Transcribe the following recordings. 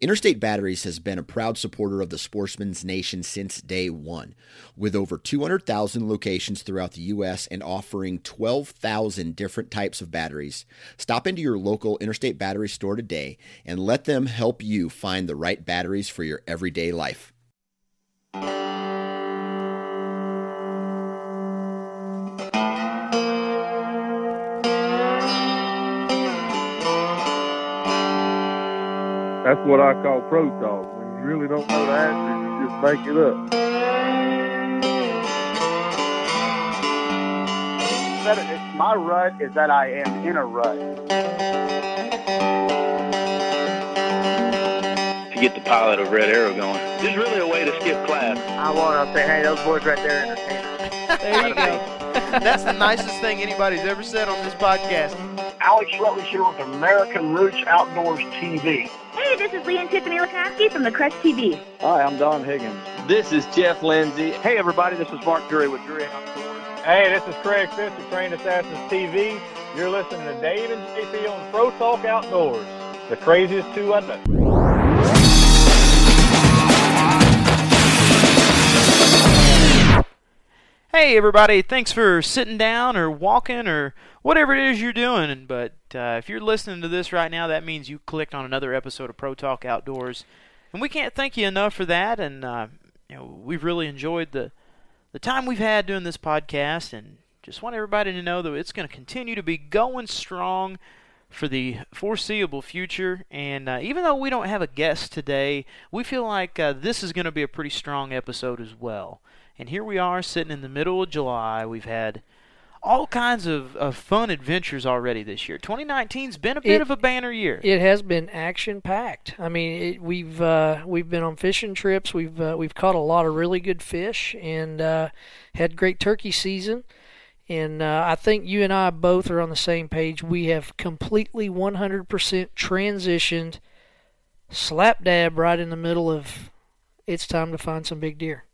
Interstate Batteries has been a proud supporter of the Sportsman's Nation since day one. With over 200,000 locations throughout the U.S. and offering 12,000 different types of batteries, stop into your local Interstate Battery store today and let them help you find the right batteries for your everyday life. That's what I call pro talk. When you really don't know the answer, you just make it up. That my rut is that I am in a rut. To get the pilot of Red Arrow going. This is really a way to skip class. I want to say, hey, those boys right there are entertainers. There you go. That's the nicest thing anybody's ever said on this podcast. Alex Rutledge here with American Roots Outdoors TV. Hey, this is Lee and Tiffany Lakosky from the Crush TV. Hi, I'm Don Higgins. This is Jeff Lindsay. Hey, everybody, this is Mark Drury with Drury Outdoors. Hey, this is Craig Fisk of Trained Assassins TV. You're listening to Dave and JP on Pro Talk Outdoors, the craziest two I know. Hey, everybody, thanks for sitting down or walking or whatever it is you're doing. But uh, if you're listening to this right now, that means you clicked on another episode of Pro Talk Outdoors. And we can't thank you enough for that. And uh, you know, we've really enjoyed the, the time we've had doing this podcast. And just want everybody to know that it's going to continue to be going strong for the foreseeable future. And uh, even though we don't have a guest today, we feel like uh, this is going to be a pretty strong episode as well. And here we are sitting in the middle of July. We've had all kinds of, of fun adventures already this year. 2019's been a bit It- of a banner year. It has been action packed. I mean, it, we've uh, we've been on fishing trips. We've uh, we've caught a lot of really good fish and uh, had great turkey season. And uh, I think you and I both are on the same page. We have completely 100% transitioned, slap dab right in the middle of it's time to find some big deer.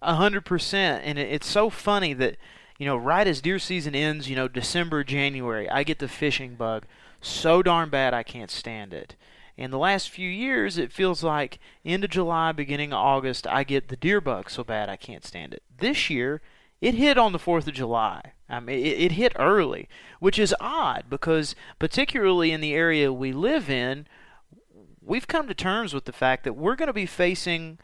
A hundred percent, and it, it's so funny that you know, right as deer season ends, you know, December, January, I get the fishing bug so darn bad I can't stand it. In the last few years, it feels like end of July, beginning of August, I get the deer bug so bad I can't stand it. This year, it hit on the Fourth of July. I mean, it, it hit early, which is odd because, particularly in the area we live in, we've come to terms with the fact that we're going to be facing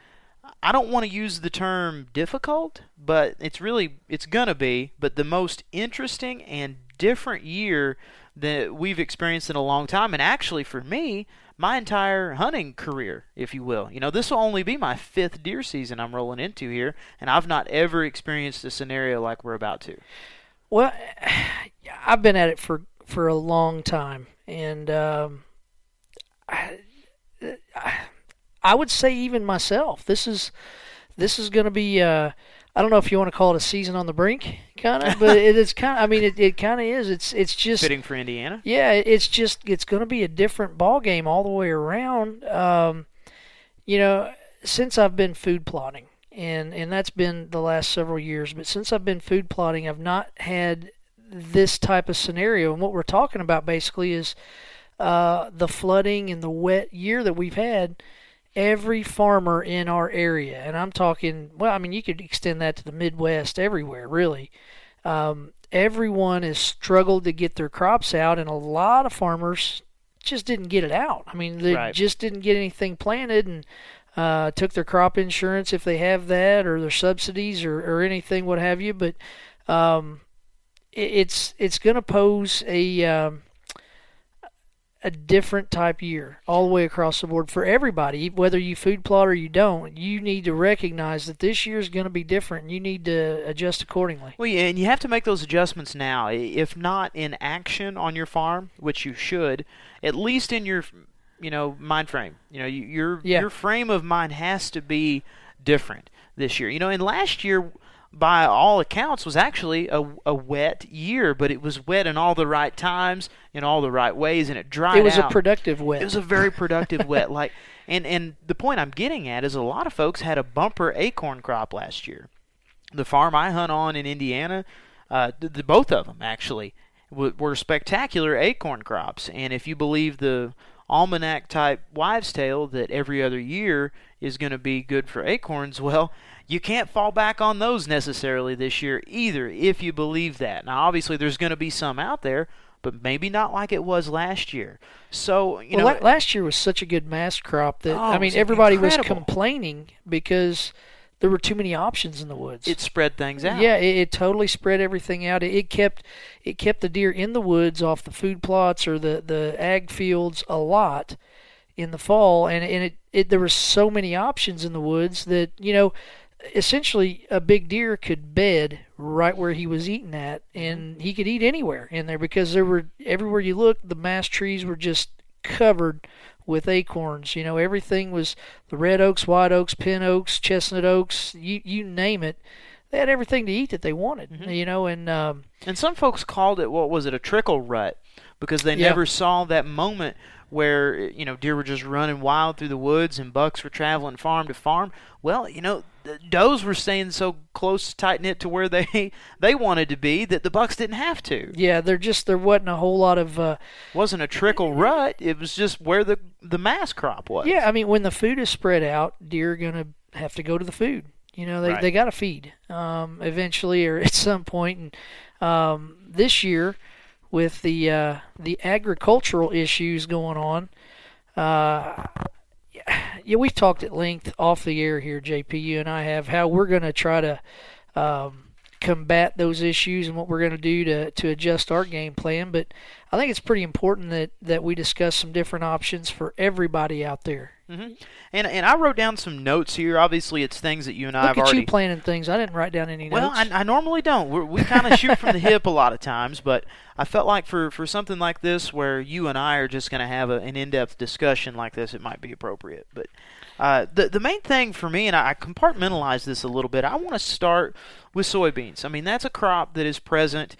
I don't want to use the term difficult, but it's really it's going to be but the most interesting and different year that we've experienced in a long time and actually for me my entire hunting career, if you will. You know, this will only be my fifth deer season I'm rolling into here, and I've not ever experienced a scenario like we're about to. Well, I've been at it for for a long time, and um, I, I, I would say even myself, this is this is going to be. Uh, I don't know if you want to call it a season on the brink, kind of, but it is kind. I mean, it, it kind of is. It's it's just Fitting for Indiana. yeah, it's just it's going to be a different ball game all the way around. Um, you know, since I've been food plotting, and and that's been the last several years. But since I've been food plotting, I've not had this type of scenario. And what we're talking about basically is uh, the flooding and the wet year that we've had. Every farmer in our area, and I'm talking, well, I mean, you could extend that to the Midwest, everywhere, really. Um, everyone has struggled to get their crops out, and a lot of farmers just didn't get it out. I mean, they Right. just didn't get anything planted and uh, took their crop insurance if they have that, or their subsidies, or, or anything, what have you. But um, it, it's it's going to pose a um, a different type year all the way across the board for everybody, whether you food plot or you don't. You need to recognize that this year is going to be different. and You need to adjust accordingly. Well, yeah, and you have to make those adjustments now. If not in action on your farm, which you should, at least in your, you know, mind frame. You know, your Yeah. your frame of mind has to be different this year. You know, and last year, by all accounts, was actually a, a wet year, but it was wet in all the right times, in all the right ways, and it dried It was a productive wet. It was a very productive wet. Like, and and the point I'm getting at is a lot of folks had a bumper acorn crop last year. The farm I hunt on in Indiana, uh, the, the both of them actually w- were spectacular acorn crops. And if you believe the almanac type wives' tale that every other year is going to be good for acorns, well, you can't fall back on those necessarily this year either if you believe that. Now, obviously, there's going to be some out there, but maybe not like it was last year. So, you well, know, last year was such a good mass crop that Oh, I mean was everybody was complaining because there were too many options in the woods. it spread things out. Yeah, it, it totally spread everything out. It, it kept it kept the deer in the woods off the food plots or the the ag fields a lot in the fall, and and it, it there were so many options in the woods that you know essentially a big deer could bed right where he was eating at and he could eat anywhere in there because there were everywhere you looked the mass trees were just covered with acorns. You know everything was the red oaks white oaks pin oaks chestnut oaks you you name it. They had everything to eat that they wanted you know and um And some folks called it what was it a trickle rut because they Yeah. never saw that moment where you know deer were just running wild through the woods and bucks were traveling farm to farm. Well, you know the does were staying so close, tight knit to where they they wanted to be that the bucks didn't have to. yeah there just there wasn't a whole lot of uh wasn't a trickle rut. It was just where the the mass crop was. Yeah, I mean, when the food is spread out, deer are gonna have to go to the food. You know, they Right. they got to feed um, eventually or at some point. And um, this year, with the uh, the agricultural issues going on, uh, yeah, we've talked at length off the air here, JP. You and I have how we're gonna try to. Um, combat those issues and what we're going to do to to adjust our game plan but I think it's pretty important that that we discuss some different options for everybody out there hmm And and I wrote down some notes here. Obviously, it's things that you and I Look have at already you planning things. I didn't write down any Well, notes. I, I normally don't. We're, we kind of shoot from the hip a lot of times, but I felt like for, for something like this, where you and I are just going to have a, an in-depth discussion like this, it might be appropriate. But uh, the the main thing for me, and I, compartmentalize this a little bit. I want to start with soybeans. I mean, that's a crop that is present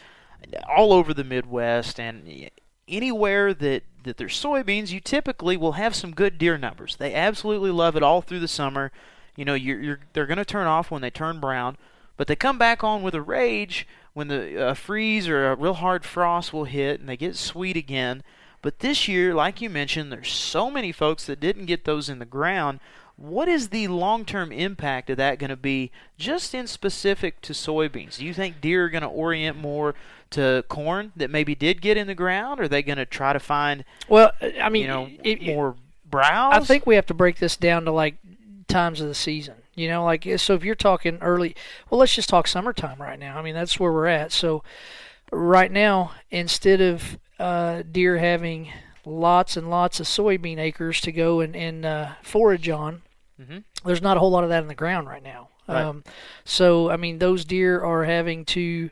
all over the Midwest, and anywhere that that there's soybeans, you typically will have some good deer numbers. They absolutely love it all through the summer. You know, you're, you're they're going to turn off when they turn brown, but they come back on with a rage when the uh, freeze or a real hard frost will hit, and they get sweet again. But this year, like you mentioned, there's so many folks that didn't get those in the ground. What is the long-term impact of that going to be, just in specific to soybeans? Do you think deer are going to orient more to corn that maybe did get in the ground, or are they going to try to find, well, uh, I mean, you know, it- more browse? I think we have to break this down to like times of the season. You know, like so if you're talking early, well, let's just talk summertime right now. I mean, that's where we're at. So right now, instead of uh, deer having lots and lots of soybean acres to go and, and uh, forage on, Mhm. there's not a whole lot of that in the ground right now. Right. Um, so I mean, those deer are having to,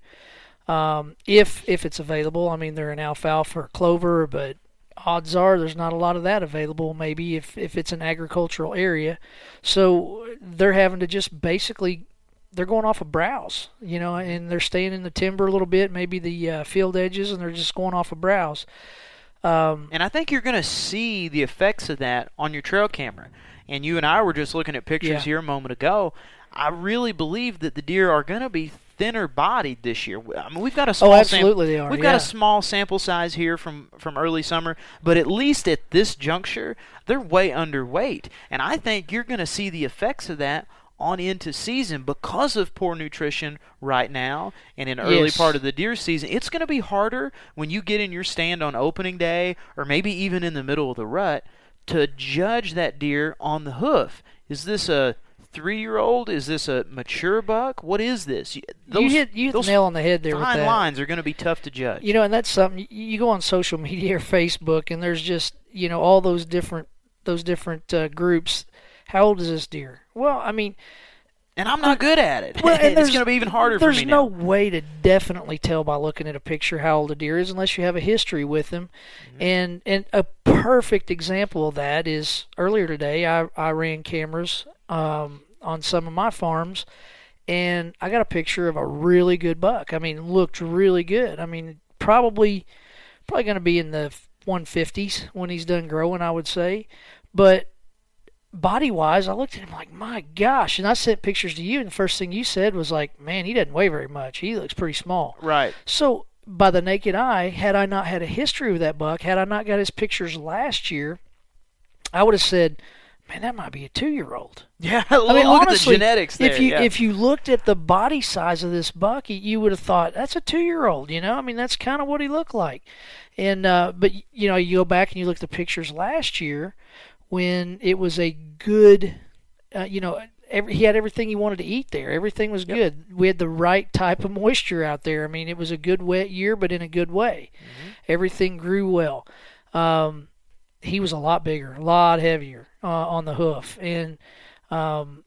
um, if if it's available. I mean, they're in alfalfa or clover, but odds are there's not a lot of that available. Maybe if if it's an agricultural area, so they're having to just basically they're going off of browse, you know, and they're staying in the timber a little bit, maybe the uh, field edges, and they're just going off of browse. Um, And I think you're going to see the effects of that on your trail camera. And you and I were just looking at pictures Yeah. here a moment ago. I really believe that the deer are going to be thinner bodied this year. I mean, we've got a small Oh, absolutely they are, We've got a small sample size here from from early summer, but at least at this juncture, they're way underweight. And I think you're going to see the effects of that on into season because of poor nutrition right now and in early Yes. part of the deer season. It's going to be harder when you get in your stand on opening day or maybe even in the middle of the rut to judge that deer on the hoof. Is this a three year old? Is this a mature buck? What is this? You, those, you hit you hit nail on the head there with fine that. lines are going to be tough to judge. You know, and that's something you- you go on social media or Facebook, and there's just you know all those different those different uh, groups. How old is this deer? Well, I mean, and I'm not good at it. well, and it's there's- going to be even harder for There's no way to definitely tell by looking at a picture how old a deer is unless you have a history with them. Mm-hmm. And and a perfect example of that is earlier today I I ran cameras um, on some of my farms, and I got a picture of a really good buck. I mean, looked really good. I mean, probably probably going to be in the 150s when he's done growing, I would say, but body wise, I looked at him like, my gosh. And I sent pictures to you, and the first thing you said was like, man, he doesn't weigh very much. He looks pretty small. Right. So, by the naked eye, had I not had a history with that buck, had I not got his pictures last year, I would have said, man, that might be a two year old. Yeah. I mean, look honestly, at the genetics there. if you yeah. if you looked at the body size of this buck, you- you would have thought that's a two year old. You know, I mean, that's kind of what he looked like. And uh, but you know, you go back and you look at the pictures last year when it was a good, uh, you know. Every, he had everything he wanted to eat there. Everything was good. We had the right type of moisture out there. I mean, it was a good wet year, but in a good way. Everything grew well. Um, he was a lot bigger, a lot heavier uh, on the hoof, and um,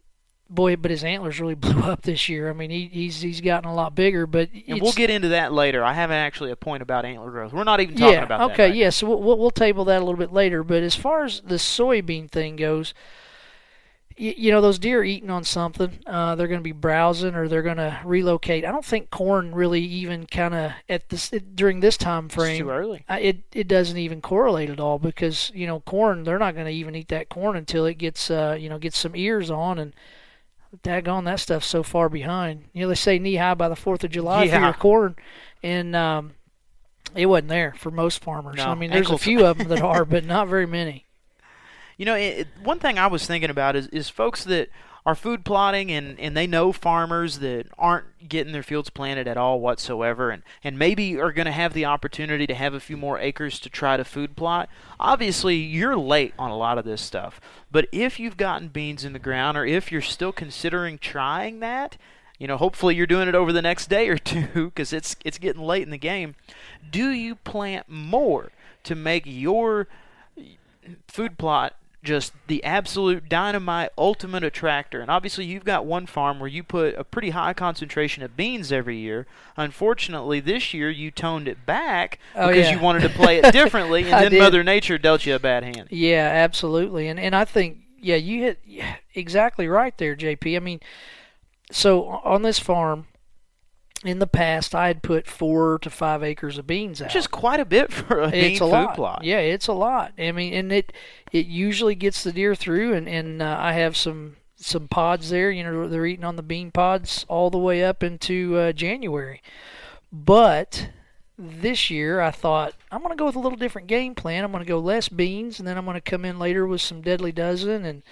boy, but his antlers really blew up this year. I mean, he, he's he's gotten a lot bigger, but and we'll get into that later. I haven't actually a point about antler growth. We're not even talking yeah, about that. okay, right yeah. So we'll, we'll we'll table that a little bit later. But as far as the soybean thing goes, you, you know those deer are eating on something. Uh, they're going to be browsing or they're going to relocate. I don't think corn really even kind of at this during this time It's frame. too early. Uh, it it doesn't even correlate at all because you know corn they're not going to even eat that corn until it gets uh you know gets some ears on and daggone that stuff's so far behind. You know they say knee high by the Fourth of July for your corn, and um, it wasn't there for most farmers. No, I mean there's a few of them that are, but not very many. You know, it- one thing I was thinking about is, is folks that are food plotting and, and they know farmers that aren't getting their fields planted at all whatsoever and, and maybe are going to have the opportunity to have a few more acres to try to food plot. Obviously, you're late on a lot of this stuff. But if you've gotten beans in the ground or if you're still considering trying that, you know, hopefully you're doing it over the next day or two because it's it's getting late in the game. Do you plant more to make your food plot just the absolute dynamite ultimate attractor and obviously you've got one farm where you put a pretty high concentration of beans every year unfortunately this year you toned it back Oh, because yeah. you wanted to play it differently and then did. mother nature dealt you a bad hand Yeah, absolutely. And and I think yeah, you hit exactly right there, JP. I mean, so on this farm in the past I had put 4 to 5 acres of beans out. which is quite a bit for a bean it's a food lot. plot Yeah, it's a lot. I mean, and it it usually gets the deer through, and and uh, I have some some pods there. You know, they're eating on the bean pods all the way up into uh, January. But this year, I thought I'm going to go with a little different game plan. I'm going to go less beans, and then I'm going to come in later with some Deadly Dozen and.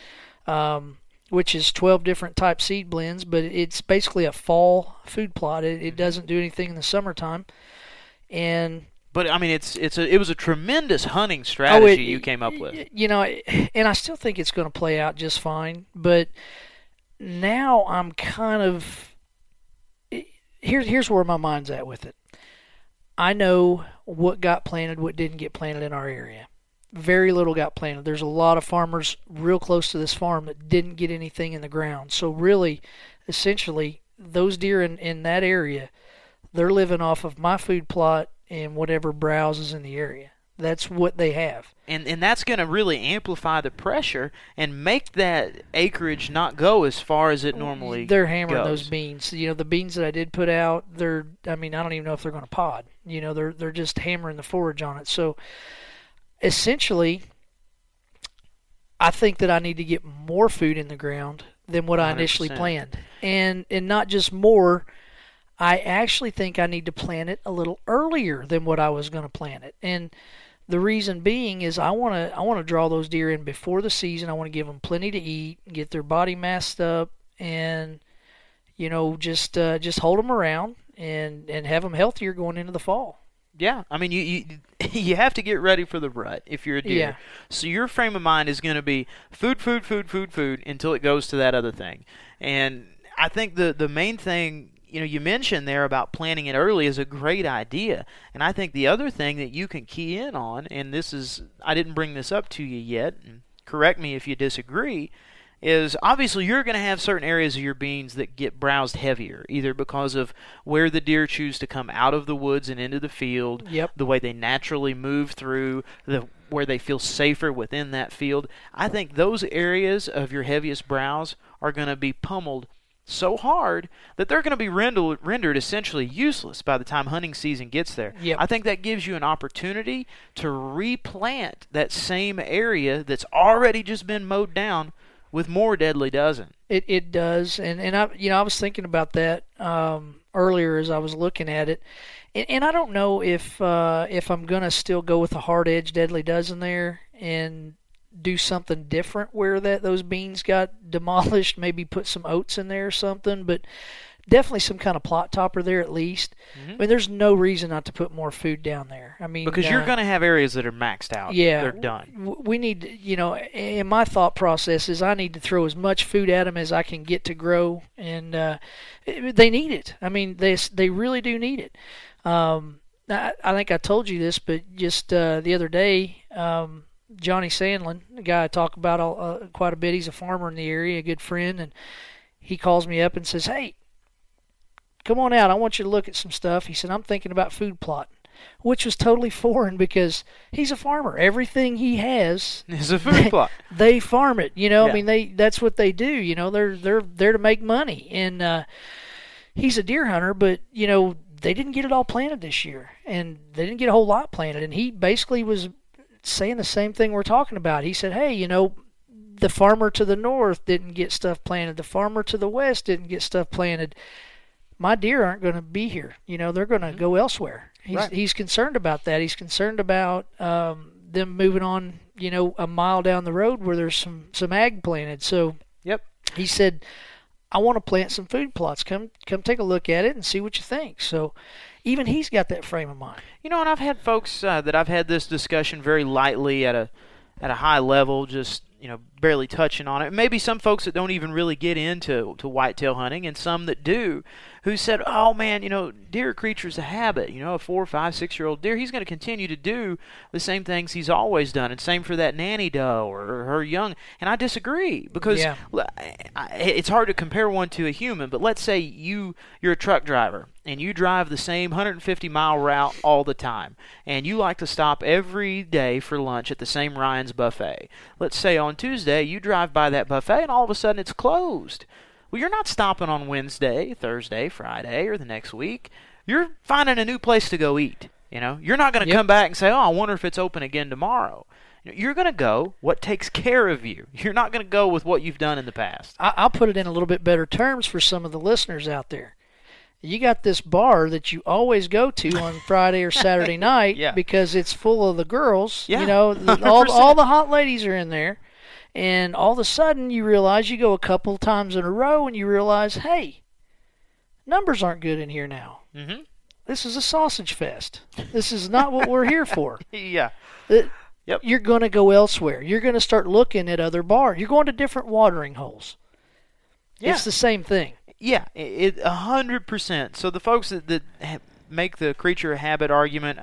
Um, which is 12 different type seed blends, but it's basically a fall food plot. It, it mm-hmm. doesn't do anything in the summertime. And but i mean it's it's a it was a tremendous hunting strategy Oh, it- you came up with You know, and I still think it's going to play out just fine. But now I'm kind of here's here's where my mind's at with it. I know what got planted, what didn't get planted in our area. Very little got planted. There's a lot of farmers real close to this farm that didn't get anything in the ground. So really, essentially, those deer in, in that area, they're living off of my food plot and whatever browses in the area. That's what they have. and and that's going to really amplify the pressure and make that acreage not go as far as it normally They're hammering goes. those beans. You know, the beans that I did put out, they're I mean, I don't even know if they're going to pod. You know, they're they're just hammering the forage on it. So essentially I think that I need to get more food in the ground than what I initially 100%. planned. And and not just more, I actually think I need to plant it a little earlier than what I was going to plant it. And the reason being is I want to I want to draw those deer in before the season. I want to give them plenty to eat, get their body massed up, and you know just uh, just hold them around and and have them healthier going into the fall. Yeah, I mean you you you have to get ready for the rut if you're a deer. Yeah. So your frame of mind is going to be food, food, food, food, food until it goes to that other thing. And I think the the main thing you know you mentioned there about planning it early is a great idea. And I think the other thing that you can key in on, and this is I didn't bring this up to you yet, and correct me if you disagree, is obviously you're going to have certain areas of your beans that get browsed heavier, either because of where the deer choose to come out of the woods and into the field, Yep. the way they naturally move through, the where they feel safer within that field. I think those areas of your heaviest browse are going to be pummeled so hard that they're going to be rendered, rendered essentially useless by the time hunting season gets there. Yep. I think that gives you an opportunity to replant that same area that's already just been mowed down with more deadly dozen. It it does, and and I you know I was thinking about that um, earlier as I was looking at it, and, and I don't know if uh, if I'm gonna still go with the hard edge deadly dozen there and do something different where that those beans got demolished, maybe put some oats in there or something, but definitely some kind of plot topper there at least. I mean, there's no reason not to put more food down there. I mean, Because you're uh, going to have areas that are maxed out. yeah, They're done. We need, you know, and my thought process is I need to throw as much food at them as I can get to grow, and uh, they need it. I mean, they they really do need it. Um, I, I think I told you this, but just uh, the other day, um, Johnny Sandlin, the guy I talk about all, uh, quite a bit, he's a farmer in the area, a good friend, and he calls me up and says, "Hey, come on out. I want you to look at some stuff." He said, "I'm thinking about food plotting." Which was totally foreign because he's a farmer. Everything he has is a food plot. they farm it. You know, Yeah. I mean, they that's what they do. You know, they're they're there to make money. And uh, he's a deer hunter, but you know, they didn't get it all planted this year, and they didn't get a whole lot planted. And he basically was saying the same thing we're talking about. He said, "Hey, you know." The farmer to the north didn't get stuff planted. The farmer to the west didn't get stuff planted. My deer aren't going to be here. You know, they're going to go elsewhere. He's Right. he's concerned about that. He's concerned about um, them moving on. You know, a mile down the road where there's some some ag planted. So Yep. he said, "I want to plant some food plots. Come come take a look at it and see what you think." So even he's got that frame of mind. You know, and I've had folks uh, that I've had this discussion very lightly at a at a high level, just you know, barely touching on it. Maybe some folks that don't even really get into to whitetail hunting, and some that do, who said, "Oh man, you know, deer creature's a habit. You know, a four, five, six year old deer, he's going to continue to do the same things he's always done, and same for that nanny doe or her young." And I disagree because Yeah. it's hard to compare one to a human. But let's say you you're a truck driver and you drive the same 150 mile route all the time, and you like to stop every day for lunch at the same Ryan's buffet. Let's say on Tuesday you drive by that buffet and all of a sudden it's closed. Well, you're not stopping on Wednesday, Thursday, Friday, or the next week. You're finding a new place to go eat. You know, you're not going to Yep. come back and say, "Oh, I wonder if it's open again tomorrow." You're going to go what takes care of you. You're not going to go with what you've done in the past. I, I'll put it in a little bit better terms for some of the listeners out there. You got this bar that you always go to on Friday or Saturday night Yeah. because it's full of the girls. Yeah, You know, all 100%. all the hot ladies are in there, and all of a sudden you realize you go a couple times in a row and you realize, hey, numbers aren't good in here now. Mm-hmm. This is a sausage fest. This is not what we're here for. Yeah. It- Yep. You're going to go elsewhere. You're going to start looking at other bars. You're going to different watering holes. Yeah. It's the same thing. Yeah, it a hundred percent. So the folks that, that make the creature habit argument,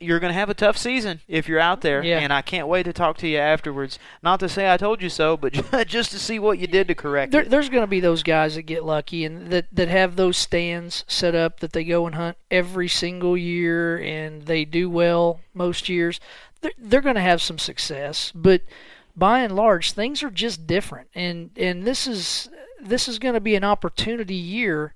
you're going to have a tough season if you're out there. Yeah. And I can't wait to talk to you afterwards. Not to say I told you so, but just to see what you did to correct There, it. there's going to be those guys that get lucky and that, that have those stands set up that they go and hunt every single year and they do well most years. They're, they're going to have some success, but by and large, things are just different. And and this is this is going to be an opportunity year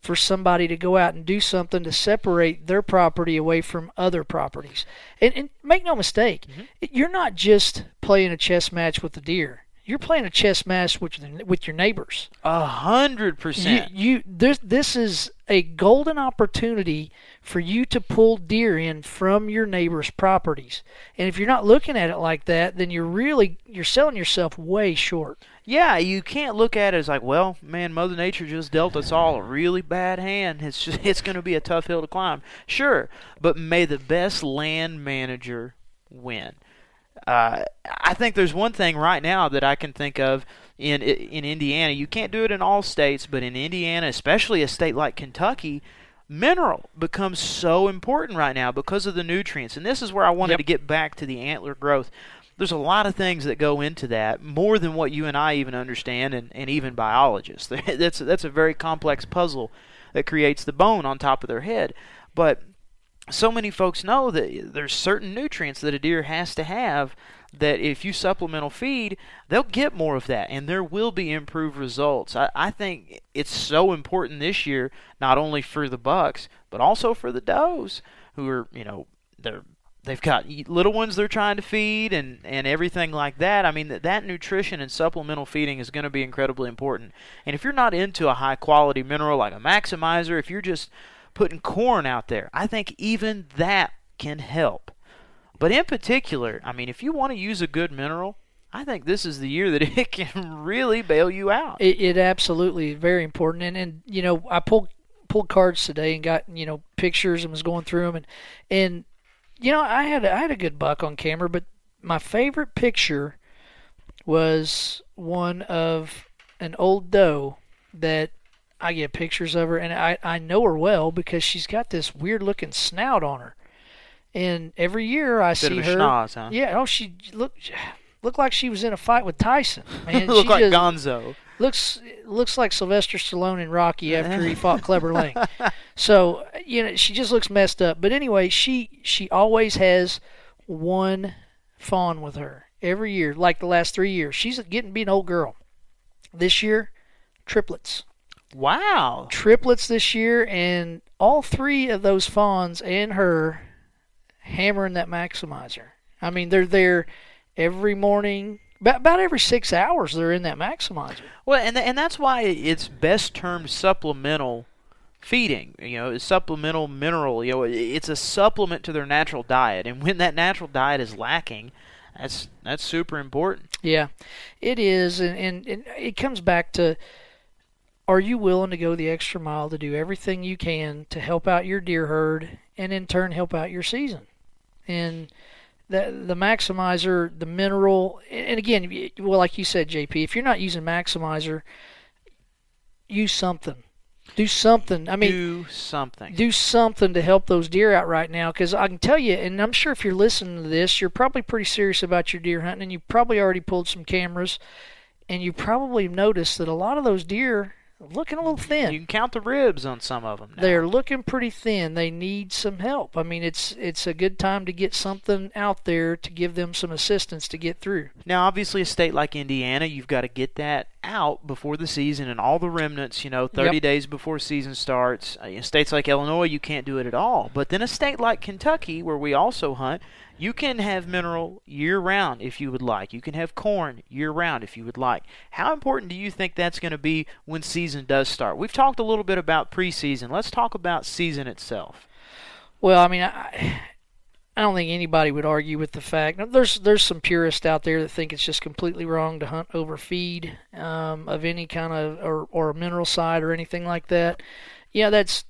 for somebody to go out and do something to separate their property away from other properties. And, and make no mistake, mm-hmm. you're not just playing a chess match with the deer. You're playing a chess match with with your neighbors. A hundred percent. you this this is a golden opportunity for you to pull deer in from your neighbors' properties. And if you're not looking at it like that, then you're really you're selling yourself way short. Yeah, you can't look at it as like, well, man, Mother Nature just dealt us all a really bad hand. It's just it's going to be a tough hill to climb. Sure, but may the best land manager win. Uh, I think there's one thing right now that I can think of in in Indiana. You can't do it in all states, but in Indiana, especially a state like Kentucky, mineral becomes so important right now because of the nutrients. And this is where I wanted Yep. to get back to the antler growth. There's a lot of things that go into that, more than what you and I even understand, and, and even biologists. that's that's a very complex puzzle that creates the bone on top of their head. But so many folks know that there's certain nutrients that a deer has to have that if you supplemental feed, they'll get more of that and there will be improved results. I, I think it's so important this year, not only for the bucks, but also for the does who are, you know, they're they've got little ones they're trying to feed and, and everything like that. I mean that that nutrition and supplemental feeding is going to be incredibly important. And if you're not into a high quality mineral like a maximizer, if you're just putting corn out there, I think even that can help. But in particular, I mean, if you want to use a good mineral, I think this is the year that it can really bail you out. It, it absolutely very important. And and you know, I pulled pulled cards today and got you know pictures and was going through them and and you know I had I had a good buck on camera, but my favorite picture was one of an old doe that I get pictures of her and I I know her well because she's got this weird looking snout on her. And every year I Bit see of a her. schnoz, huh? Yeah, oh she looked looked like she was in a fight with Tyson. Man, Look like just- Gonzo. looks looks like Sylvester Stallone in Rocky after he fought Clubber Lang. So you know she just looks messed up. But anyway, she she always has one fawn with her every year, like the last three years. She's getting to be an old girl. This year, triplets, Wow. triplets this year, and all three of those fawns and her hammering that maximizer. I mean, they're there every morning. About, every six hours, they're in that maximizer. Well, and and that's why it's best termed supplemental feeding. You know, supplemental mineral. You know, it's a supplement to their natural diet, and when that natural diet is lacking, that's that's super important. Yeah, it is, and, and, and it comes back to are you willing to go the extra mile to do everything you can to help out your deer herd and in turn help out your season? And the the maximizer, the mineral, and again, well, like you said, JP, if you're not using maximizer, use something. Do something. I mean, do something. do something to help those deer out right now because I can tell you, and I'm sure if you're listening to this, you're probably pretty serious about your deer hunting, and you probably already pulled some cameras, and you probably noticed that a lot of those deer looking a little thin. You can count the ribs on some of them. Now. They're looking pretty thin. They need some help. I mean, it's it's a good time to get something out there to give them some assistance to get through. Now, obviously, a state like Indiana, you've got to get that out before the season, and all the remnants, you know, 30 Yep. days before season starts. Uh, In states like Illinois, you can't do it at all. But then a state like Kentucky, where we also hunt, you can have mineral year round if you would like. You can have corn year round if you would like. How important do you think that's going to be when season does start? We've talked a little bit about preseason. Let's talk about season itself. Well, I mean, I, I don't think anybody would argue with the fact. There's there's some purists out there that think it's just completely wrong to hunt over feed um, of any kind of or or mineral side or anything like that. Yeah, that's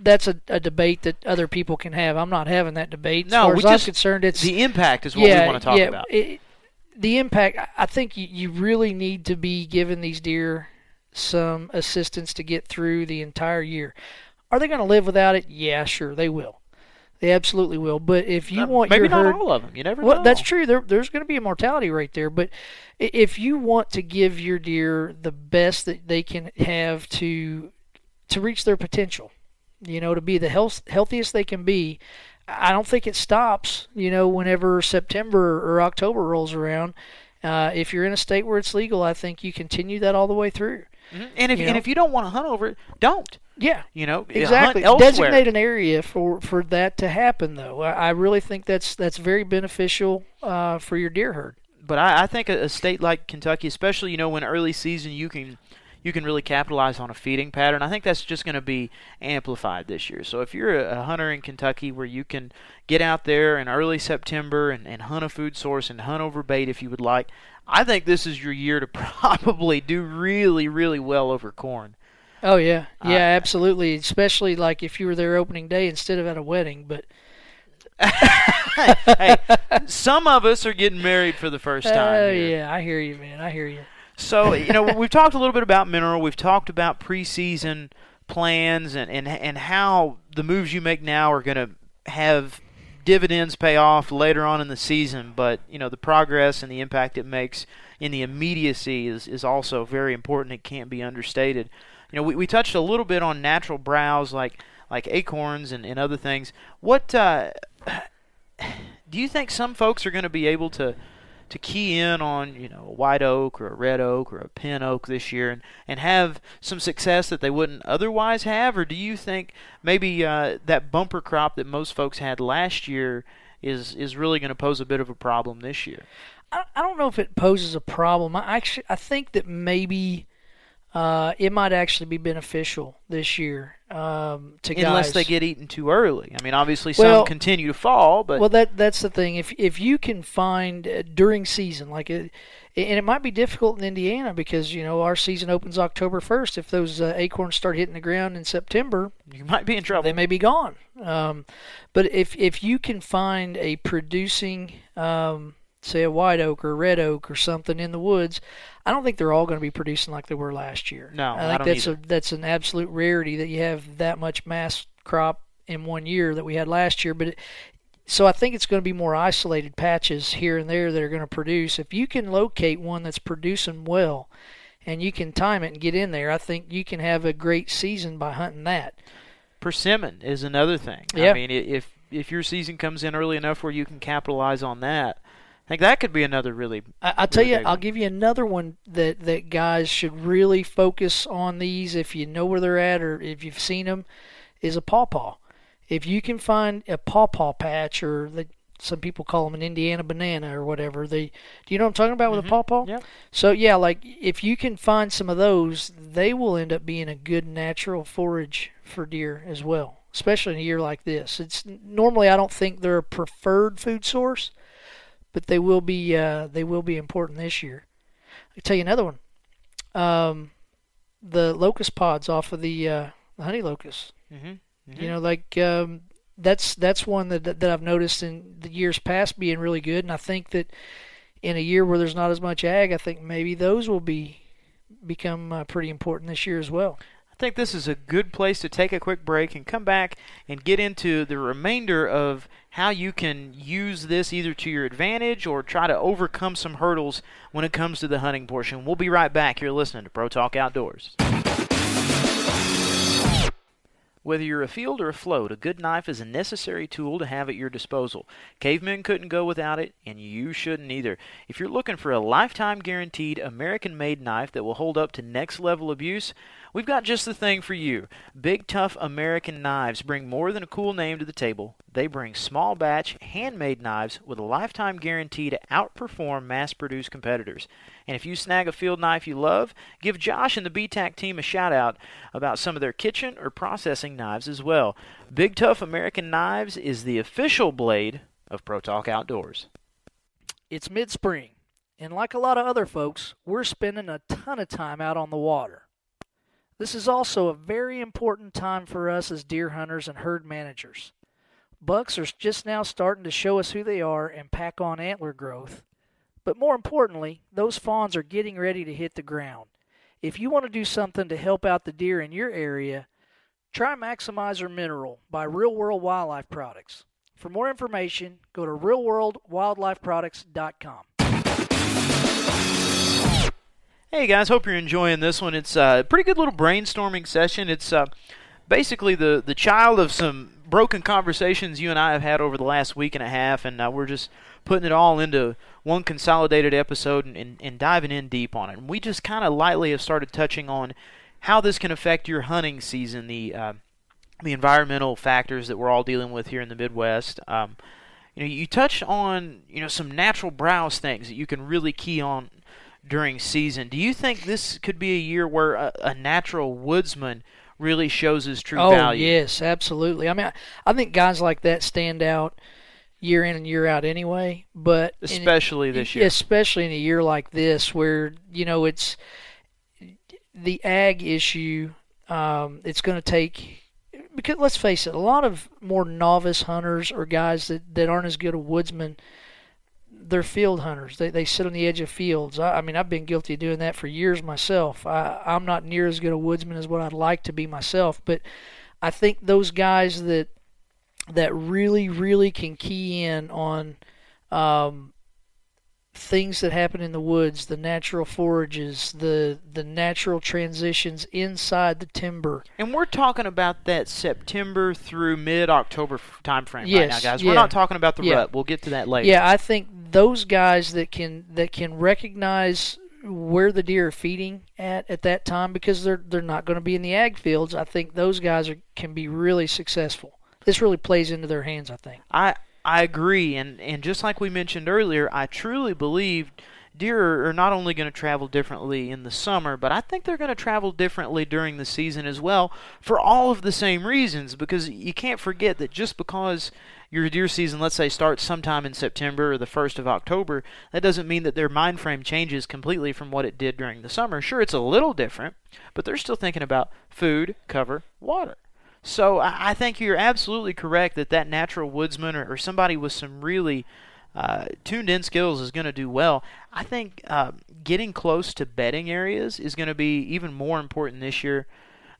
that's a, a debate that other people can have. I'm not having that debate. As No, far as I'm concerned, it's The impact is what yeah, we want to talk yeah, about. It, the impact. I- I think you, you really need to be giving these deer some assistance to get through the entire year. Are they going to live without it? Yeah, sure, they will. They absolutely will. But if you Uh, want maybe your not herd, all of them. You never well, know. that's true. There, there's going to be a mortality rate there. But if you want to give your deer the best that they can have to to reach their potential, you know, to be the health, healthiest they can be, I don't think it stops. You know, whenever September or October rolls around, uh, if you're in a state where it's legal, I think you continue that all the way through. Mhm. And if you and if you don't want to hunt over it, don't. Yeah, You know, exactly. Designate an area for for that to happen, though. I, I really think that's that's very beneficial uh, for your deer herd. but I, I think a, a state like Kentucky, especially you know when early season you can you can really capitalize on a feeding pattern. I think that's just going to be amplified this year. So if you're a, hunter in Kentucky where you can get out there in early September and, and hunt a food source and hunt over bait if you would like, I think this is your year to probably do really, really well over corn. Oh yeah, Uh, yeah, absolutely. Especially like if you were there opening day instead of at a wedding. But hey, some of us are getting married for the first time. Oh here. yeah, I hear you, man. I hear you. So you know we've talked a little bit about mineral. We've talked about preseason plans and and and how the moves you make now are going to have dividends pay off later on in the season. But you know the progress and the impact it makes in the immediacy is is also very important. It can't be understated. You know we we touched a little bit on natural browse like like acorns and, and other things. What uh, do you think some folks are going to be able to to key in on you know a white oak or a red oak or a pin oak this year and, and have some success that they wouldn't otherwise have or do you think maybe uh, that bumper crop that most folks had last year is is really going to pose a bit of a problem this year I, I don't know if it poses a problem. I actually I think that maybe uh, it might actually be beneficial this year um, to unless guys. they get eaten too early i mean obviously Well- some continue to fall but well, that that's the thing. If if you can find uh, during season, like it, and it might be difficult in Indiana because you know our season opens October first. If those uh, acorns start hitting the ground in September, you might be in trouble they may be gone. Um, but if if you can find a producing, um, say a white oak or a red oak or something in the woods, I don't think they're all going to be producing like they were last year. No, I I think don't that's either. a that's an absolute rarity that you have that much mass crop in one year that we had last year. But it, so I think it's going to be more isolated patches here and there that are going to produce. If you can locate one that's producing well, and you can time it and get in there, I think you can have a great season by hunting that. persimmon is another thing Yeah. i mean if if your season comes in early enough where you can capitalize on that i think that could be another really I, I'll tell really you, I'll one. give you another one that that guys should really focus on these if you know where they're at or if you've seen them, is a pawpaw. If you can find a pawpaw patch or the, some people call them an Indiana banana or whatever, they do you know what I'm talking about with a pawpaw? Mm-hmm. So yeah, like if you can find some of those, they will end up being a good natural forage for deer as well, especially in a year like this. It's normally I don't think they're a preferred food source, but they will be uh, they will be important this year. I'll tell you another one. Um, the locust pods off of the uh, the honey locust. Mhm, You know, like um, that's that's one that that I've noticed in the years past being really good, and I think that in a year where there's not as much ag, I think maybe those will be become uh, pretty important this year as well. I think this is a good place to take a quick break and come back and get into the remainder of how you can use this either to your advantage or try to overcome some hurdles when it comes to the hunting portion. We'll be right back. You're listening to Pro Talk Outdoors. Whether you're afield or afloat, a good knife is a necessary tool to have at your disposal. Cavemen couldn't go without it, and you shouldn't either. If you're looking for a lifetime guaranteed American made knife that will hold up to next level abuse, we've got just the thing for you. Big Tough American Knives bring more than a cool name to the table. They bring small batch, handmade knives with a lifetime guarantee to outperform mass produced competitors. And if you snag a field knife you love, give Josh and the BTAC team a shout out about some of their kitchen or processing knives as well. Big Tough American Knives is the official blade of Pro Talk Outdoors. It's mid spring, and like a lot of other folks, we're spending a ton of time out on the water. This is also a very important time for us as deer hunters and herd managers. Bucks are just now starting to show us who they are and pack on antler growth. But more importantly, those fawns are getting ready to hit the ground. If you want to do something to help out the deer in your area, try Maximizer Mineral by Real World Wildlife Products. For more information, go to realworldwildlifeproducts.com. Hey guys, hope you're enjoying this one. It's uh, a pretty good little brainstorming session. It's uh, basically the, the child of some broken conversations you and I have had over the last week and a half, and uh, we're just putting it all into one consolidated episode and, and, and diving in deep on it. And we just kind of lightly have started touching on how this can affect your hunting season, the uh, the environmental factors that we're all dealing with here in the Midwest. Um, you know, you touched on you know some natural browse things that you can really key on during season. Do you think this could be a year where a, a natural woodsman really shows his true oh, value? yes, absolutely. I mean, I, I think guys like that stand out year in and year out anyway. But in- Especially this year. especially in a year like this, where you know it's the ag issue. Um, it's going to take because let's face it, a lot of more novice hunters or guys that, that aren't as good a woodsman. They're field hunters. They they sit on the edge of fields. I, I mean, I've been guilty of doing that for years myself. I, I'm not near as good a woodsman as what I'd like to be myself, but I think those guys that that really really can key in on um, things that happen in the woods, the natural forages, the the natural transitions inside the timber. And we're talking about that September through mid October time frame right now, guys. yeah. We're not talking about the Yeah. rut. We'll get to that later. Yeah, I think those guys that can that can recognize where the deer are feeding at at that time because they're they're not going to be in the ag fields. I think those guys are can be really successful. This really plays into their hands. I think. I I agree, and and just like we mentioned earlier, I truly believe deer are not only going to travel differently in the summer, but I think they're going to travel differently during the season as well for all of the same reasons. Because you can't forget that just because your deer season, let's say, starts sometime in September or the first of October, that doesn't mean that their mind frame changes completely from what it did during the summer. Sure, it's a little different, but they're still thinking about food, cover, water. So I think you're absolutely correct that that natural woodsman or, or somebody with some really uh, tuned in skills is going to do well. I think uh, getting close to bedding areas is going to be even more important this year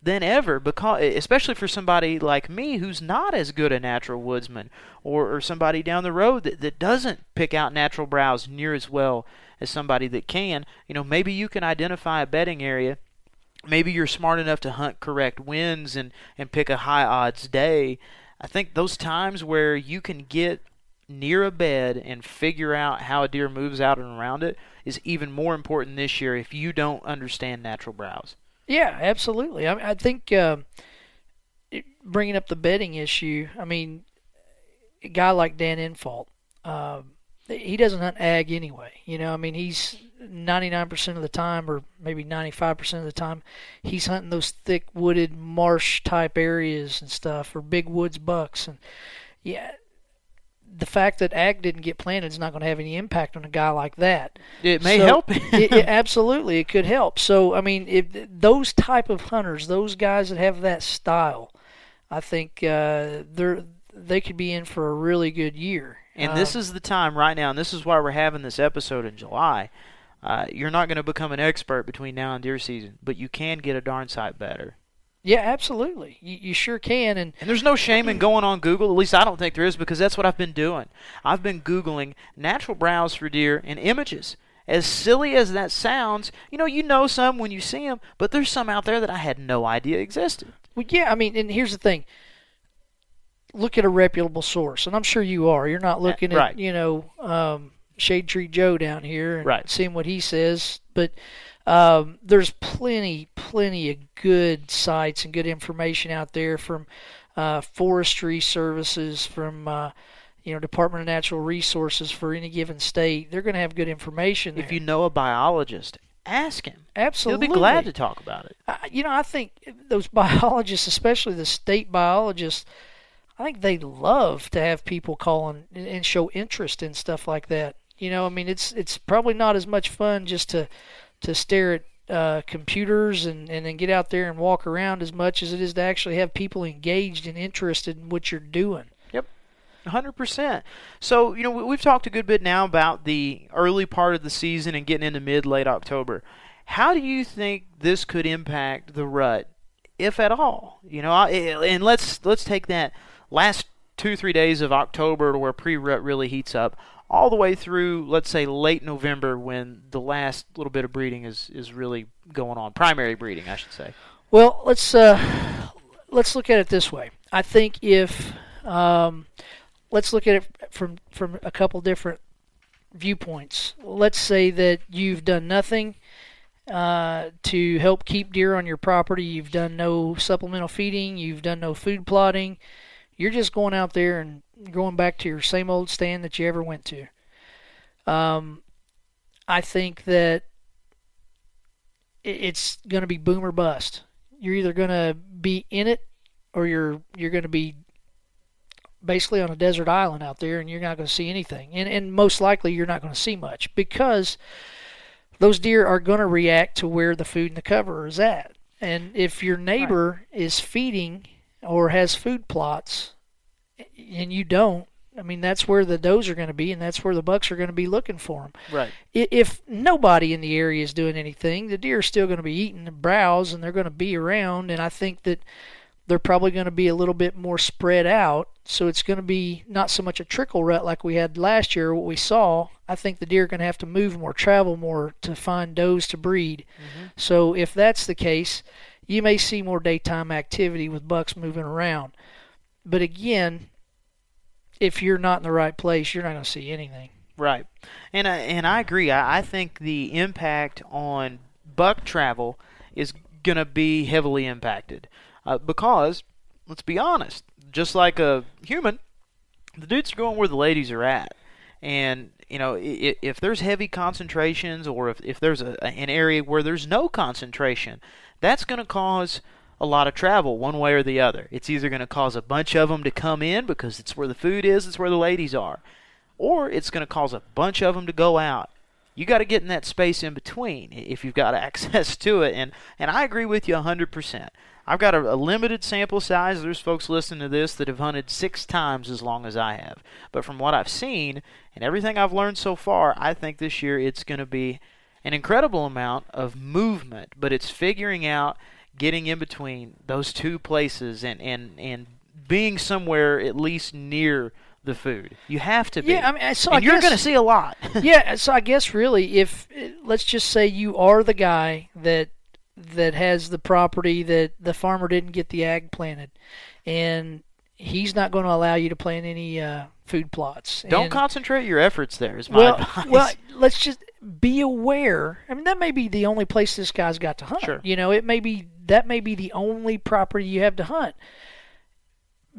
than ever because especially for somebody like me who's not as good a natural woodsman or, or somebody down the road that, that doesn't pick out natural browse near as well as somebody that can you know maybe you can identify a bedding area maybe you're smart enough to hunt correct winds and, and pick a high odds day. I think those times where you can get near a bed and figure out how a deer moves out and around it is even more important this year if you don't understand natural browse. Yeah, absolutely. I, I think um it, bringing up the bedding issue. I mean, a guy like Dan Infalt, um, he doesn't hunt ag anyway. You know, I mean, he's 99% of the time, or maybe 95% of the time, he's hunting those thick wooded marsh type areas and stuff, or big woods bucks. And yeah, the fact that ag didn't get planted is not going to have any impact on a guy like that. It may So- help. it, it- absolutely, it could help. So, I mean, if those type of hunters, those guys that have that style, I think uh, they're they could be in for a really good year. And this Um, is the time right now, and this is why we're having this episode in July. Uh, you're not going to become an expert between now and deer season, but you can get a darn sight better. yeah, absolutely, you, you sure can. And And there's no shame in going on Google. At least I don't think there is because that's what I've been doing. I've been Googling natural browse for deer and images. As silly as that sounds, you know, you know some when you see them, but there's some out there that I had no idea existed. Well, yeah, I mean, and here's the thing. Look at a reputable source, and I'm sure you are. You're not looking at, right. you know, um, Shade Tree Joe down here and Right. seeing what he says. But um, there's plenty, plenty of good sites and good information out there from uh, forestry services, from uh, you know Department of Natural Resources for any given state. They're going to have good information. If you know a biologist, ask him. absolutely, He'll be glad to talk about it. I- you know, I think those biologists, especially the state biologists, I think they love to have people call and, and show interest in stuff like that. You know, I mean, it's it's probably not as much fun just to to stare at uh, computers and, and then get out there and walk around as much as it is to actually have people engaged and interested in what you're doing. Yep, hundred percent. So you know we- we've talked a good bit now about the early part of the season and getting into mid late October. How do you think this could impact the rut, if at all? You know, and let's let's take that last two three days of October to where pre rut really heats up, all the way through let's say late November when the last little bit of breeding is is really going on, primary breeding, I should say. Well, let's uh, let's look at it this way. I think if um, let's look at it from from a couple different viewpoints. Let's say that you've done nothing uh, to help keep deer on your property. You've done no supplemental feeding. You've done no food plotting. You're just going out there and going back to your same old stand that you ever went to. Um, I think that it's going to be boom or bust. You're either going to be in it or you're you're going to be basically on a desert island out there and you're not going to see anything. And and most likely you're not going to see much because those deer are going to react to where the food and the cover is at. And if your neighbor right. is feeding or has food plots and you don't, I mean, that's where the does are going to be, and that's where the bucks are going to be looking for them. Right. If nobody in the area is doing anything, the deer are still going to be eating and browse, and they're going to be around. And I think that they're probably going to be a little bit more spread out. So it's going to be not so much a trickle rut like we had last year, what we saw. I think the deer are going to have to move more, travel more to find does to breed. Mm-hmm. So if that's the case, you may see more daytime activity with bucks moving around. But again, if you're not in the right place, you're not going to see anything. Right, and I, and I agree. I, I think the impact on buck travel is going to be heavily impacted uh, because, let's be honest, just like a human, the dudes are going where the ladies are at, and you know if, if there's heavy concentrations or if, if there's a, an area where there's no concentration, that's going to cause a lot of travel one way or the other. It's either going to cause a bunch of them to come in because it's where the food is, it's where the ladies are, or it's going to cause a bunch of them to go out. You got to get in that space in between if you've got access to it. And and I agree with you 100%. I've got a, a, limited sample size. There's folks listening to this that have hunted six times as long as I have. But from what I've seen and everything I've learned so far, I think this year it's going to be an incredible amount of movement. But it's figuring out getting in between those two places and and and being somewhere at least near the food. You have to be. Yeah, I mean, so I you're going to see a lot. yeah, so I guess really, if let's just say you are the guy that that has the property that the farmer didn't get the ag planted, and he's not going to allow you to plant any uh, food plots. Don't and, concentrate your efforts there. Is my well, advice. Well, let's just be aware. I mean, that may be the only place this guy's got to hunt. Sure. You know, it may be that may be the only property you have to hunt.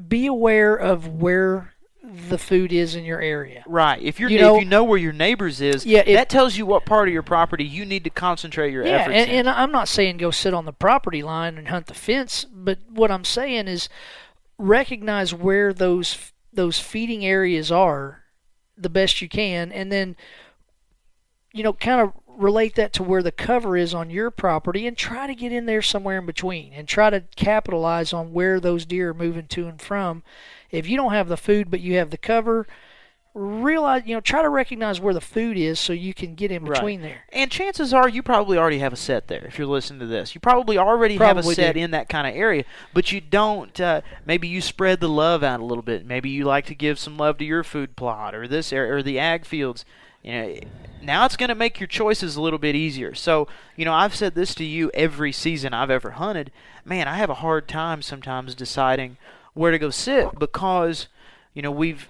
Be aware of where the food is in your area. Right. If you're You know- if you know where your neighbors is, Yeah, that tells you what part of your property you need to concentrate your Yeah, efforts and, in. and I'm not saying go sit on the property line and hunt the fence, but what I'm saying is recognize where those those feeding areas are the best you can, and then you know kind of relate that to where the cover is on your property, and try to get in there somewhere in between, and try to capitalize on where those deer are moving to and from. If you don't have the food but you have the cover, realize you know try to recognize where the food is so you can get in Right. between there. And chances are you probably already have a set there if you're listening to this. You probably already have a set do. in that kind of area, but you don't. Uh, maybe you spread the love out a little bit. Maybe you like to give some love to your food plot or this area or the ag fields. You know, now it's going to make your choices a little bit easier. So, you know, I've said this to you every season I've ever hunted. Man, I have a hard time sometimes deciding where to go sit because, you know, we've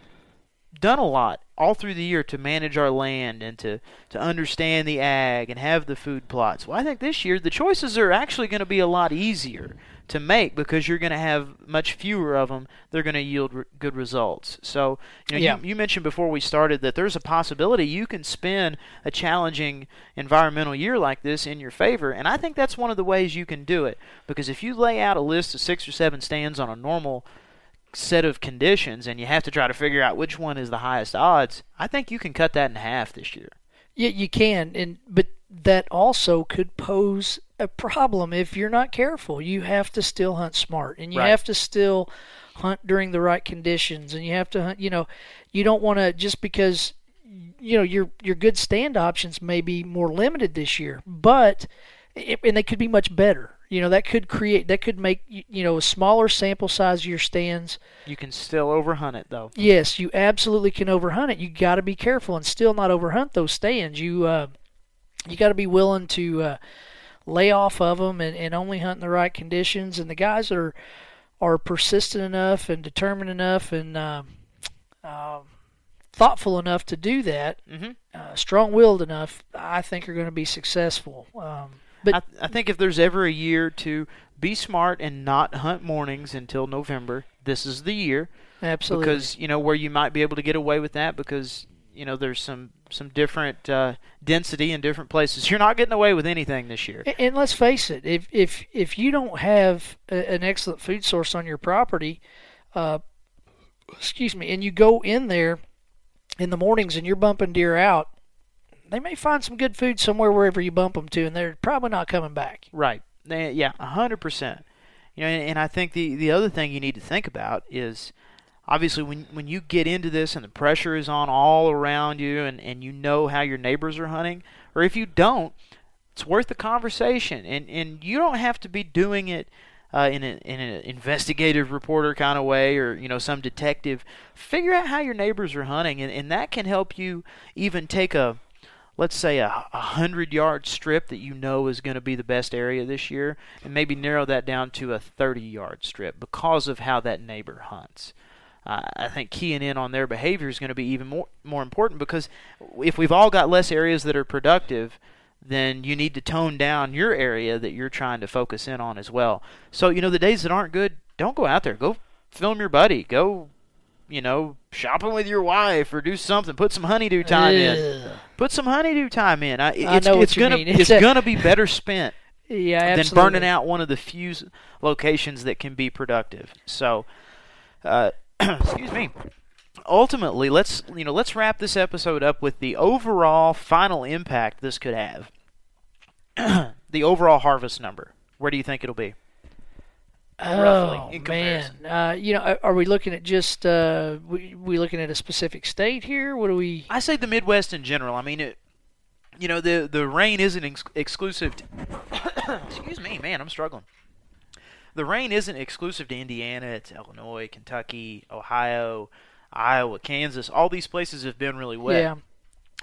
done a lot all through the year to manage our land and to, to understand the ag and have the food plots. Well, I think this year the choices are actually going to be a lot easier to make because you're going to have much fewer of them. They're going to yield r- good results. So, you, know, Yeah. you, you mentioned before we started that there's a possibility you can spin a challenging environmental year like this in your favor, and I think that's one of the ways you can do it. Because if you lay out a list of six or seven stands on a normal set of conditions and you have to try to figure out which one is the highest odds, I think you can cut that in half this year. Yeah, you can, and but that also could pose a problem if you're not careful. You have to still hunt smart, and you Right. have to still hunt during the right conditions, and you have to hunt. You know, you don't want to just because you know your your good stand options may be more limited this year, but it, and they could be much better. You know, that could create that could make you know a smaller sample size of your stands. You can still overhunt it though. Yes, you absolutely can overhunt it. You got to be careful and still not overhunt those stands. You uh, you got to be willing to uh, lay off of them and, and only hunt in the right conditions. And the guys that are are persistent enough and determined enough and um um thoughtful enough to do that, Mhm. uh, strong-willed enough, I think are going to be successful. Um, but I, I think if there's ever a year to be smart and not hunt mornings until November. This is the year. Absolutely. Because you know where you might be able to get away with that because you know there's some some different uh, density in different places. You're not getting away with anything this year. And, and let's face it, if if if you don't have a, an excellent food source on your property, uh, excuse me, and you go in there in the mornings and you're bumping deer out, they may find some good food somewhere wherever you bump them to, and they're probably not coming back. Right. They, yeah, a hundred percent. You know, and, and I think the the other thing you need to think about is obviously when when you get into this and the pressure is on all around you and, and you know how your neighbors are hunting, or if you don't, it's worth the conversation. And and you don't have to be doing it uh, in, a, in an investigative reporter kind of way or you know some detective. Figure out how your neighbors are hunting, and, and that can help you even take a let's say a, a hundred yard strip that you know is going to be the best area this year, and maybe narrow that down to a 30 yard strip because of how that neighbor hunts. Uh, I think keying in on their behavior is going to be even more more important because if we've all got less areas that are productive, then you need to tone down your area that you're trying to focus in on as well. So you know the days that aren't good, don't go out there. Go film your buddy. Go, you know, shopping with your wife or do something. Put some honeydew time in. Put some honeydew time in. I, it's, know what it's you gonna mean. it's gonna be better spent Yeah, than absolutely. burning out one of the few locations that can be productive. So, uh, excuse me. Ultimately, let's you know let's wrap this episode up with the overall final impact this could have. the overall harvest number. Where do you think it'll be? Roughly, Oh man, uh, you know, are- we looking at just uh, we we looking at a specific state here? What do we? I say the Midwest in general. I mean, it, you know, the the rain isn't ex- exclusive. To, excuse me, man, I'm struggling. The rain isn't exclusive to Indiana. It's Illinois, Kentucky, Ohio, Iowa, Kansas. All these places have been really wet. Yeah,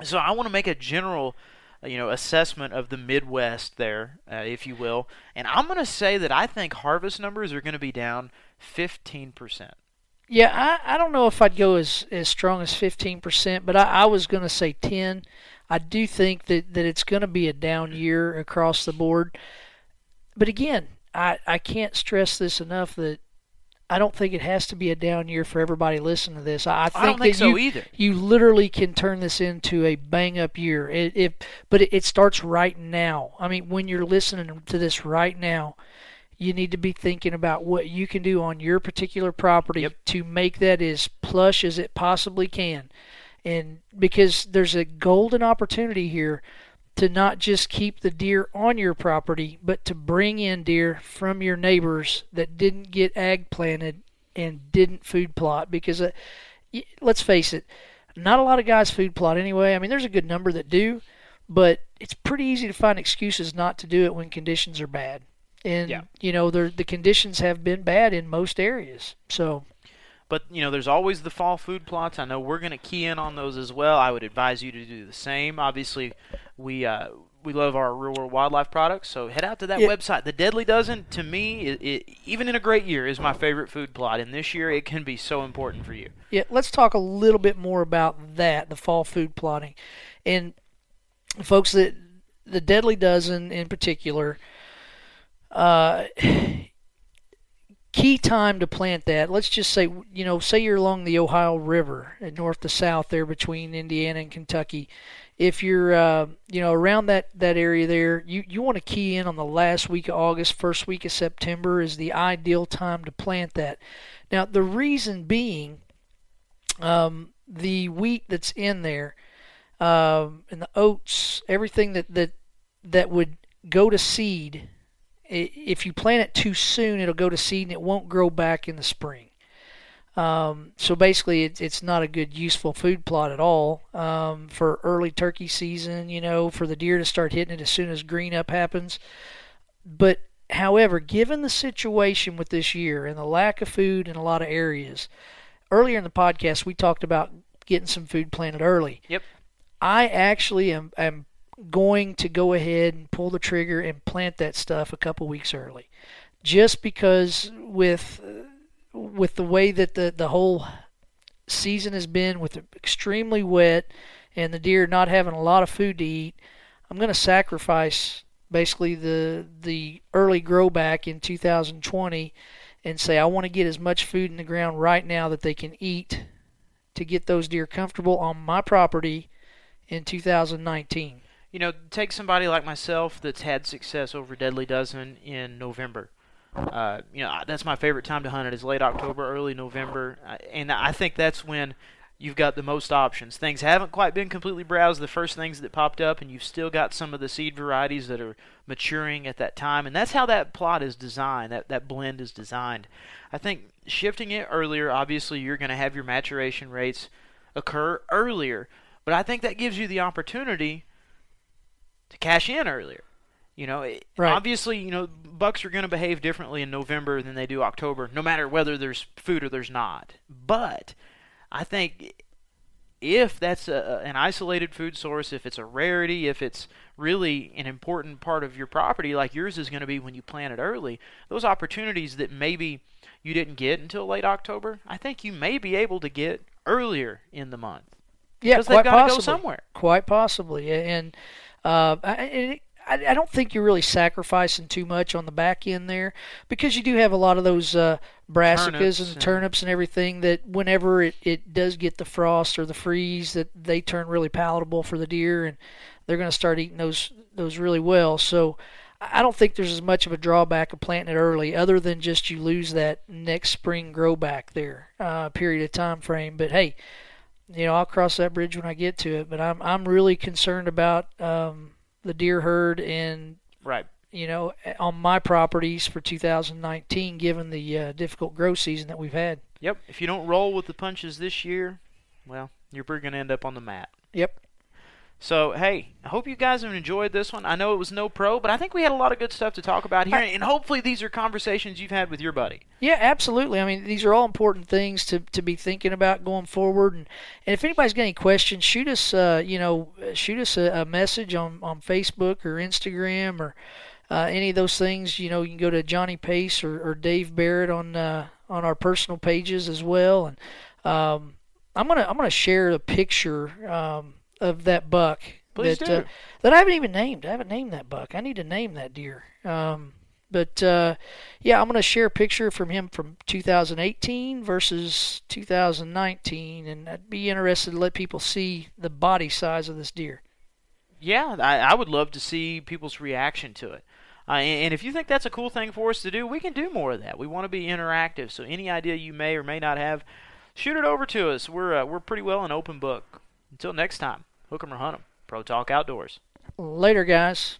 So I want to make a general, you know, assessment of the Midwest there, uh, if you will, and I'm going to say that I think harvest numbers are going to be down 15 percent. yeah. I, I don't know if I'd go as as strong as fifteen percent, but I, I was going to say ten. I do think that that it's going to be a down year across the board. But again, I I can't stress this enough that. I don't think it has to be a down year for everybody listening to this. I, I think, I don't think that so you, either. you literally can turn this into a bang up year. It, it but it, it starts right now. I mean, when you're listening to this right now, you need to be thinking about what you can do on your particular property Yep. to make that as plush as it possibly can. And because there's a golden opportunity here to not just keep the deer on your property, but to bring in deer from your neighbors that didn't get ag planted and didn't food plot. Because uh, let's face it, not a lot of guys food plot anyway. I mean, there's a good number that do, but it's pretty easy to find excuses not to do it when conditions are bad. And Yeah. you know, there- the conditions have been bad in most areas. So But you know, there's always the fall food plots. I know we're going to key in on those as well. I would advise you to do the same. Obviously, we uh, we love our real world wildlife products, so head out to that Yeah. website. The Deadly Dozen, to me, it, it, even in a great year, is my favorite food plot, and this year it can be so important for you. Yeah, let's talk a little bit more about that, the fall food plotting. And folks that the deadly dozen in particular, uh, key time to plant that. Let's just say, you know, say you're along the Ohio River, uh, north to south there between Indiana and Kentucky. If you're, uh, you know, around that, that area there, you, you want to key in on the last week of August, first week of September is the ideal time to plant that. Now, the reason being, um, the wheat that's in there, um, and the oats, everything that, that that would go to seed, if you plant it too soon, it'll go to seed and it won't grow back in the spring. Um, so basically, it's it's not a good useful food plot at all um, for early turkey season. You know, for the deer to start hitting it as soon as green up happens. But however, given the situation with this year and the lack of food in a lot of areas, earlier in the podcast we talked about getting some food planted early. Yep. I actually am, am going to go ahead and pull the trigger and plant that stuff a couple weeks early, just because with with the way that the the whole season has been, with extremely wet and the deer not having a lot of food to eat, I'm going to sacrifice basically the the early grow back in 2020, and say I want to get as much food in the ground right now that they can eat to get those deer comfortable on my property in 2019. You know, take somebody like myself that's had success over Deadly Dozen in November. Uh, you know, that's my favorite time to hunt it is late October, early November, and I think that's when you've got the most options. Things haven't quite been completely browsed, the first things that popped up, and you've still got some of the seed varieties that are maturing at that time. And that's how that plot is designed, that, that blend is designed. I think shifting it earlier, obviously, you're going to have your maturation rates occur earlier, but I think that gives you the opportunity to cash in earlier. You know, right. obviously, you know, bucks are going to behave differently in November than they do October, no matter whether there's food or there's not. But I think if that's a, an isolated food source, if it's a rarity, if it's really an important part of your property, like yours is going to be when you plant it early, those opportunities that maybe you didn't get until late October, I think you may be able to get earlier in the month. Yeah, quite possibly. Go somewhere. Quite possibly, and uh, I, I, don't think you're really sacrificing too much on the back end there because you do have a lot of those uh, brassicas turnips, and yeah. turnips and everything that whenever it, it does get the frost or the freeze that they turn really palatable for the deer and they're going to start eating those those really well. So I don't think there's as much of a drawback of planting it early, other than just you lose that next spring grow back there uh, period of time frame. But hey, you know I'll cross that bridge when I get to it. But I'm I'm really concerned about. Um, the deer herd and right you know on my properties for 2019 given the uh, difficult grow season that we've had yep if you don't roll with the punches this year well you're probably going to end up on the mat yep so, hey, I hope you guys have enjoyed this one. I know it was no pro, but I think we had a lot of good stuff to talk about here, and hopefully these are conversations you've had with your buddy. Yeah, absolutely. I mean, these are all important things to, to be thinking about going forward. And, and if anybody's got any questions, shoot us, uh, you know, shoot us a, a, message on, on Facebook or Instagram or uh, any of those things. You know, you can go to Johnny Pace or, or Dave Barrett on uh, on our personal pages as well. And um, I'm gonna I'm gonna share a picture. Um, of that buck Please that do. Uh, that I haven't even named. I haven't named that buck. I need to name that deer. Um, but uh, yeah, I'm going to share a picture from him from 2018 versus 2019, and I'd be interested to let people see the body size of this deer. Yeah, I, I would love to see people's reaction to it. Uh, and, and if you think that's a cool thing for us to do, we can do more of that. We want to be interactive, so any idea you may or may not have, shoot it over to us. We're uh, we're pretty well an open book. Until next time. Hook 'em or hunt 'em. Pro Talk Outdoors. Later, guys.